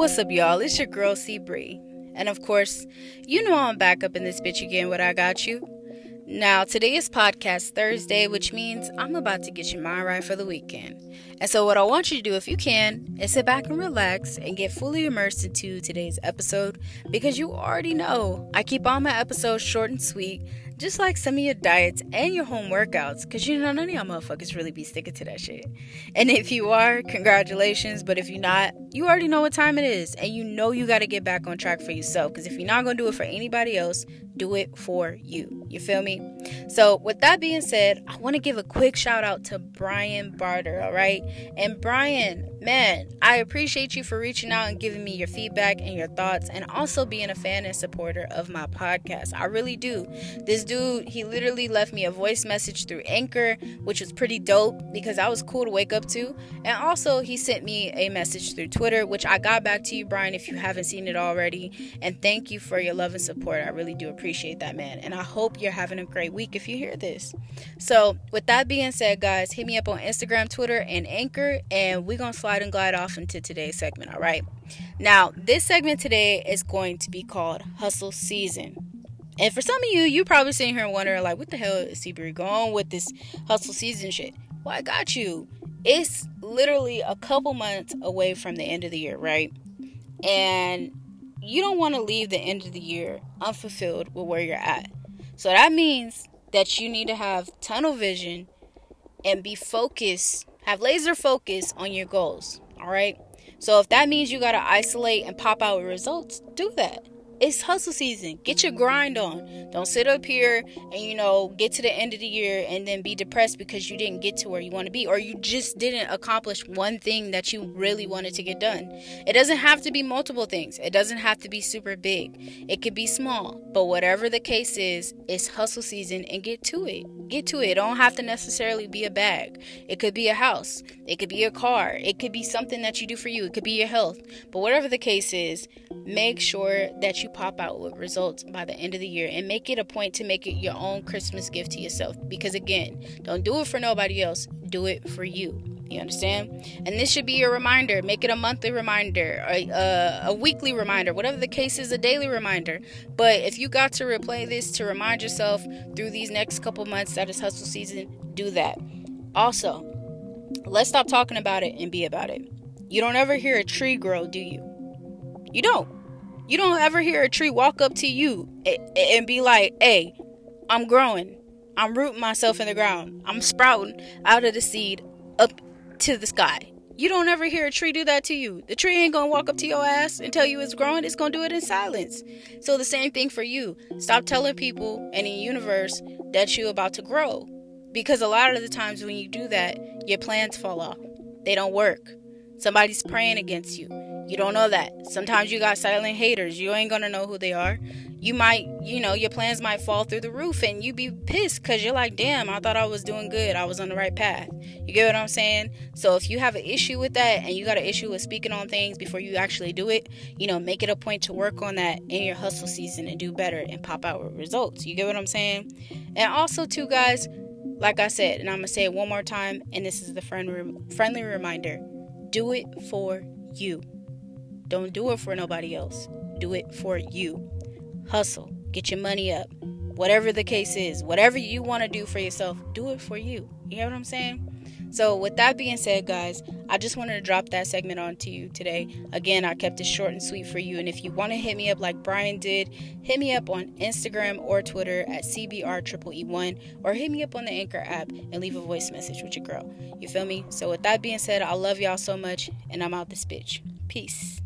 What's up, y'all? It's your girl C Bree. And of course, you know I'm back up in this bitch again What I got you. Now, today is podcast Thursday, which means I'm about to get your mind right for the weekend. And so, what I want you to do, if you can, is sit back and relax and get fully immersed into today's episode because you already know I keep all my episodes short and sweet just like some of your diets and your home workouts, because you know none of y'all motherfuckers really be sticking to that shit. And if you are, congratulations. But if you're not, you already know what time it is, and you know you got to get back on track for yourself. Because if you're not gonna do it for anybody else, do it for you. You feel me? So, with that being said, I want to give a quick shout out to Brian Barter, all right? And Brian, man, I appreciate you for reaching out and giving me your feedback and your thoughts, and also being a fan and supporter of my podcast. I really do. This dude, he literally left me a voice message through Anchor, which was pretty dope because I was cool to wake up to. And also, he sent me a message through Twitter, which I got back to you, Brian, if you haven't seen it already. And thank you for your love and support. I really do appreciate appreciate that, man. And I hope you're having a great week if you hear this. So, with that being said, guys, hit me up on Instagram, Twitter, and Anchor, and we're going to slide and glide off into today's segment, all right? Now, this segment today is going to be called Hustle Season. And for some of you, you probably sitting here wondering, like, what the hell is C Bree going with this hustle season shit? Well, I got you. It's literally a couple months away from the end of the year, right? And you don't want to leave the end of the year unfulfilled with where you're at. So that means that you need to have tunnel vision and be focused, have laser focus on your goals. All right. So if that means you got to isolate and pop out results, do that. It's hustle season. Get your grind on. Don't sit up here and, you know, get to the end of the year and then be depressed because you didn't get to where you want to be or you just didn't accomplish one thing that you really wanted to get done. It doesn't have to be multiple things, it doesn't have to be super big. It could be small, but whatever the case is, it's hustle season and get to it. Get to it. It don't have to necessarily be a bag. It could be a house. It could be a car. It could be something that you do for you. It could be your health. But whatever the case is, make sure that you pop out with results by the end of the year and make it a point to make it your own Christmas gift to yourself. Because again, don't do it for nobody else, do it for you. You understand? And this should be your reminder. Make it a monthly reminder, a, a, a, weekly reminder, whatever the case is, a daily reminder. But if you got to replay this to remind yourself through these next couple months that is hustle season, do that. Also, let's stop talking about it and be about it. You don't ever hear a tree grow, do you? You don't. You don't ever hear a tree walk up to you and be like, hey, I'm growing. I'm rooting myself in the ground. I'm sprouting out of the seed up to the sky. You don't ever hear a tree do that to you. The tree ain't gonna walk up to your ass and tell you it's growing. It's gonna do it in silence. So the same thing for you. Stop telling people and the universe that you're about to grow. Because a lot of the times when you do that, your plans fall off. They don't work. Somebody's praying against you. You don't know that. Sometimes you got silent haters. You ain't gonna know who they are. You might, you know, your plans might fall through the roof and you be pissed because you're like, damn, I thought I was doing good. I was on the right path. You get what I'm saying? So if you have an issue with that and you got an issue with speaking on things before you actually do it, you know, make it a point to work on that in your hustle season and do better and pop out with results. You get what I'm saying? And also, too, guys, like I said, and I'm gonna say it one more time, and this is the friend friendly reminder do it for you. Don't do it for nobody else. Do it for you. Hustle. Get your money up. Whatever the case is, whatever you want to do for yourself, do it for you. You know what I'm saying? So, with that being said, guys, I just wanted to drop that segment on to you today. Again, I kept it short and sweet for you. And if you want to hit me up like Brian did, hit me up on Instagram or Twitter at CBR1 or hit me up on the Anchor app and leave a voice message with your girl. You feel me? So, with that being said, I love y'all so much, and I'm out this bitch. Peace.